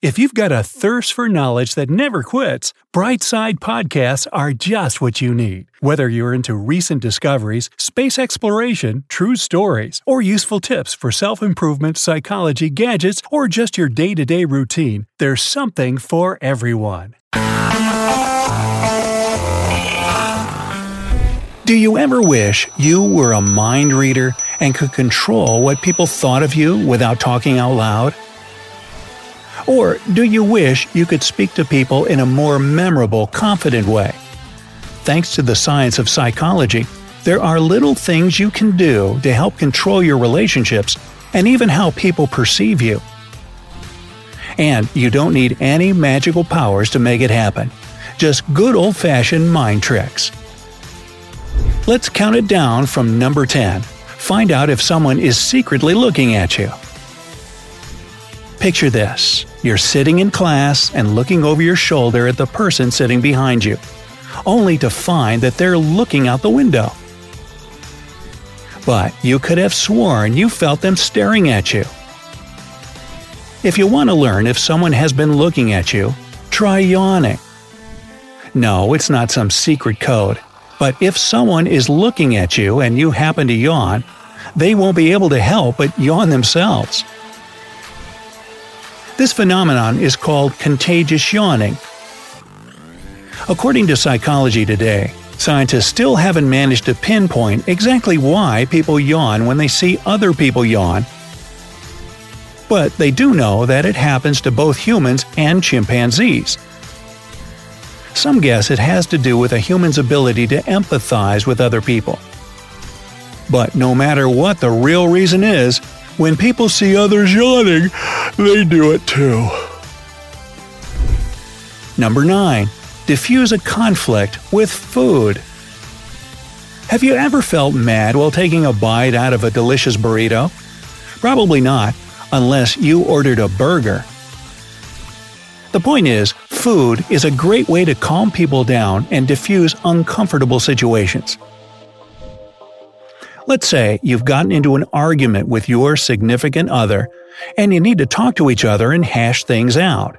If you've got a thirst for knowledge that never quits, Brightside Podcasts are just what you need. Whether you're into recent discoveries, space exploration, true stories, or useful tips for self improvement, psychology, gadgets, or just your day to day routine, there's something for everyone. Do you ever wish you were a mind reader and could control what people thought of you without talking out loud? Or do you wish you could speak to people in a more memorable, confident way? Thanks to the science of psychology, there are little things you can do to help control your relationships and even how people perceive you. And you don't need any magical powers to make it happen. Just good old fashioned mind tricks. Let's count it down from number 10. Find out if someone is secretly looking at you. Picture this you're sitting in class and looking over your shoulder at the person sitting behind you, only to find that they're looking out the window. But you could have sworn you felt them staring at you. If you want to learn if someone has been looking at you, try yawning. No, it's not some secret code, but if someone is looking at you and you happen to yawn, they won't be able to help but yawn themselves. This phenomenon is called contagious yawning. According to Psychology Today, scientists still haven't managed to pinpoint exactly why people yawn when they see other people yawn. But they do know that it happens to both humans and chimpanzees. Some guess it has to do with a human's ability to empathize with other people. But no matter what the real reason is, when people see others yawning, they do it too. Number 9. Diffuse a conflict with food. Have you ever felt mad while taking a bite out of a delicious burrito? Probably not, unless you ordered a burger. The point is, food is a great way to calm people down and diffuse uncomfortable situations. Let's say you've gotten into an argument with your significant other, and you need to talk to each other and hash things out.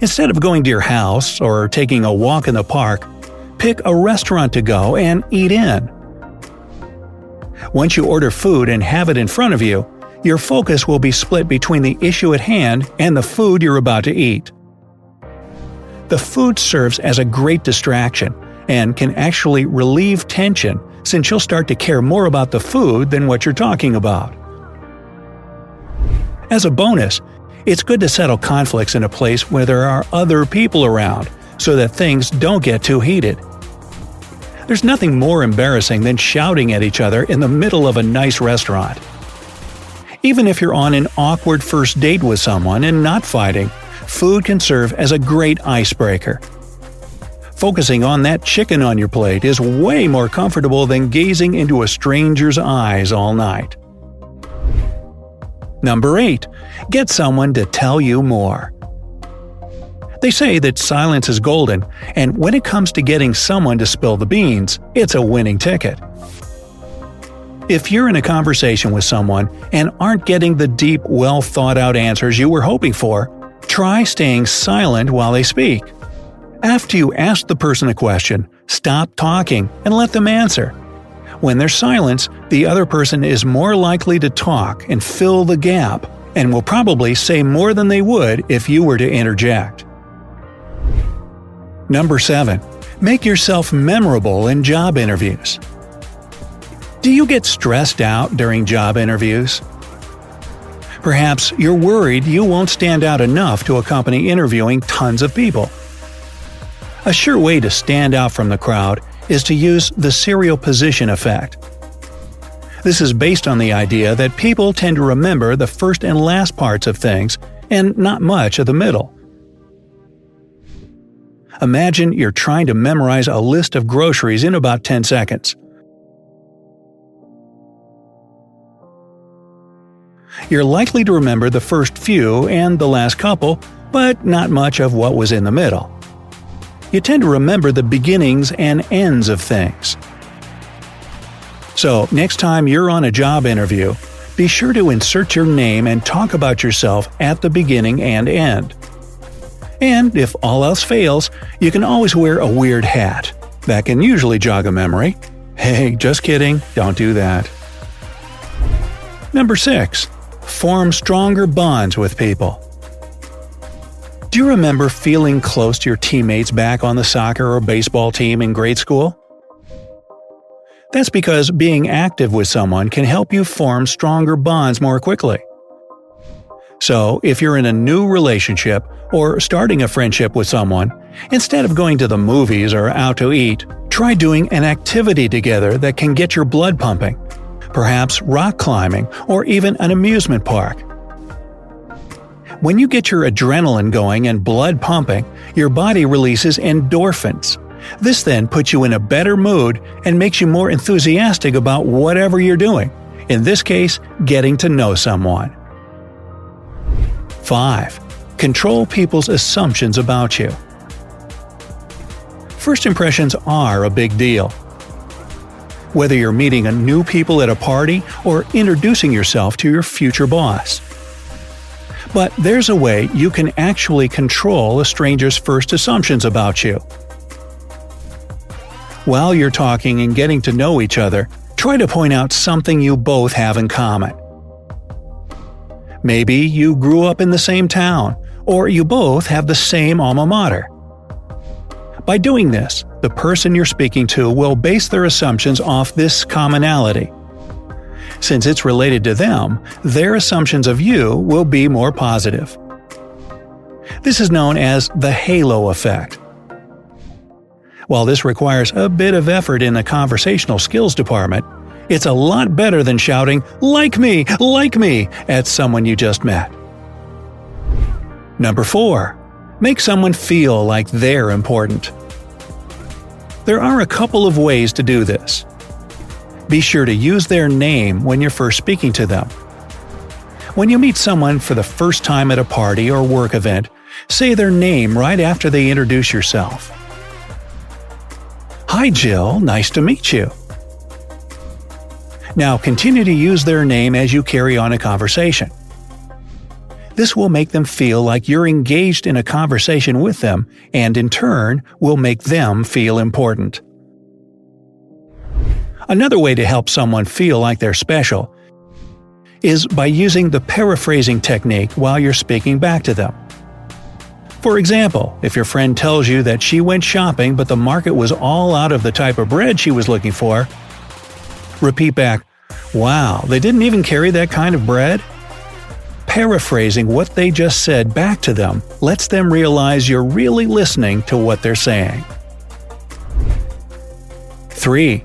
Instead of going to your house or taking a walk in the park, pick a restaurant to go and eat in. Once you order food and have it in front of you, your focus will be split between the issue at hand and the food you're about to eat. The food serves as a great distraction and can actually relieve tension since you'll start to care more about the food than what you're talking about. As a bonus, it's good to settle conflicts in a place where there are other people around so that things don't get too heated. There's nothing more embarrassing than shouting at each other in the middle of a nice restaurant. Even if you're on an awkward first date with someone and not fighting, food can serve as a great icebreaker. Focusing on that chicken on your plate is way more comfortable than gazing into a stranger's eyes all night. Number 8. Get someone to tell you more. They say that silence is golden, and when it comes to getting someone to spill the beans, it's a winning ticket. If you're in a conversation with someone and aren't getting the deep, well thought out answers you were hoping for, try staying silent while they speak. After you ask the person a question, stop talking and let them answer. When there's silence, the other person is more likely to talk and fill the gap, and will probably say more than they would if you were to interject. Number 7. Make yourself memorable in job interviews. Do you get stressed out during job interviews? Perhaps you're worried you won't stand out enough to accompany interviewing tons of people. A sure way to stand out from the crowd is to use the serial position effect. This is based on the idea that people tend to remember the first and last parts of things, and not much of the middle. Imagine you're trying to memorize a list of groceries in about 10 seconds. You're likely to remember the first few and the last couple, but not much of what was in the middle. You tend to remember the beginnings and ends of things. So, next time you're on a job interview, be sure to insert your name and talk about yourself at the beginning and end. And if all else fails, you can always wear a weird hat. That can usually jog a memory. Hey, just kidding, don't do that. Number 6. Form stronger bonds with people. Do you remember feeling close to your teammates back on the soccer or baseball team in grade school? That's because being active with someone can help you form stronger bonds more quickly. So, if you're in a new relationship or starting a friendship with someone, instead of going to the movies or out to eat, try doing an activity together that can get your blood pumping perhaps rock climbing, or even an amusement park. When you get your adrenaline going and blood pumping, your body releases endorphins. This then puts you in a better mood and makes you more enthusiastic about whatever you're doing, in this case, getting to know someone. 5. Control people's assumptions about you. First impressions are a big deal whether you're meeting a new people at a party or introducing yourself to your future boss. But there's a way you can actually control a stranger's first assumptions about you. While you're talking and getting to know each other, try to point out something you both have in common. Maybe you grew up in the same town, or you both have the same alma mater. By doing this, the person you're speaking to will base their assumptions off this commonality. Since it's related to them, their assumptions of you will be more positive. This is known as the halo effect. While this requires a bit of effort in the conversational skills department, it's a lot better than shouting, like me, like me, at someone you just met. Number 4. Make someone feel like they're important. There are a couple of ways to do this. Be sure to use their name when you're first speaking to them. When you meet someone for the first time at a party or work event, say their name right after they introduce yourself. Hi Jill, nice to meet you. Now continue to use their name as you carry on a conversation. This will make them feel like you're engaged in a conversation with them, and in turn, will make them feel important. Another way to help someone feel like they're special is by using the paraphrasing technique while you're speaking back to them. For example, if your friend tells you that she went shopping but the market was all out of the type of bread she was looking for, repeat back, Wow, they didn't even carry that kind of bread? paraphrasing what they just said back to them lets them realize you're really listening to what they're saying. 3.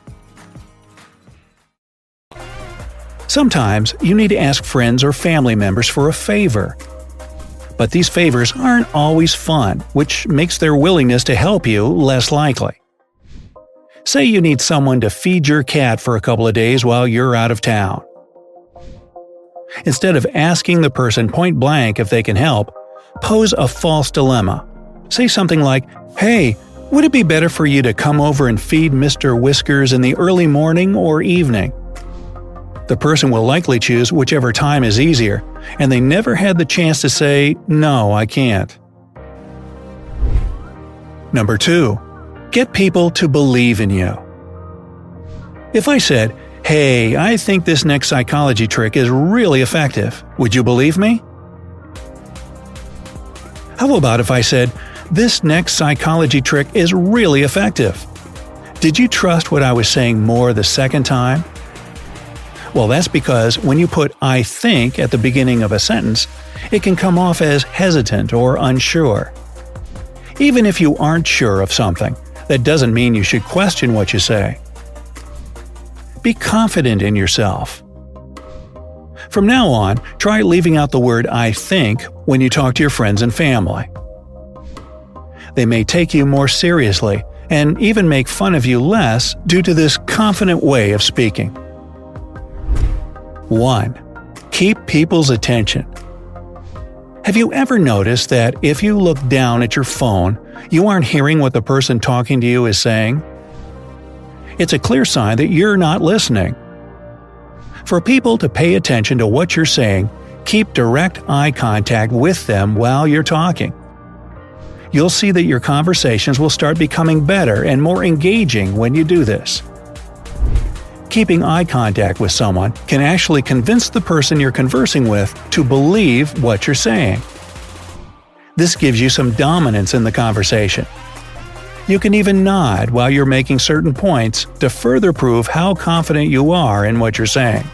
Sometimes you need to ask friends or family members for a favor. But these favors aren't always fun, which makes their willingness to help you less likely. Say you need someone to feed your cat for a couple of days while you're out of town. Instead of asking the person point blank if they can help, pose a false dilemma. Say something like, Hey, would it be better for you to come over and feed Mr. Whiskers in the early morning or evening? The person will likely choose whichever time is easier, and they never had the chance to say, No, I can't. Number 2. Get people to believe in you. If I said, Hey, I think this next psychology trick is really effective, would you believe me? How about if I said, This next psychology trick is really effective? Did you trust what I was saying more the second time? Well, that's because when you put I think at the beginning of a sentence, it can come off as hesitant or unsure. Even if you aren't sure of something, that doesn't mean you should question what you say. Be confident in yourself. From now on, try leaving out the word I think when you talk to your friends and family. They may take you more seriously and even make fun of you less due to this confident way of speaking. 1. Keep people's attention. Have you ever noticed that if you look down at your phone, you aren't hearing what the person talking to you is saying? It's a clear sign that you're not listening. For people to pay attention to what you're saying, keep direct eye contact with them while you're talking. You'll see that your conversations will start becoming better and more engaging when you do this. Keeping eye contact with someone can actually convince the person you're conversing with to believe what you're saying. This gives you some dominance in the conversation. You can even nod while you're making certain points to further prove how confident you are in what you're saying.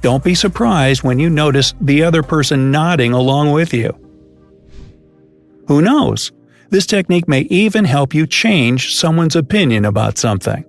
Don't be surprised when you notice the other person nodding along with you. Who knows? This technique may even help you change someone's opinion about something.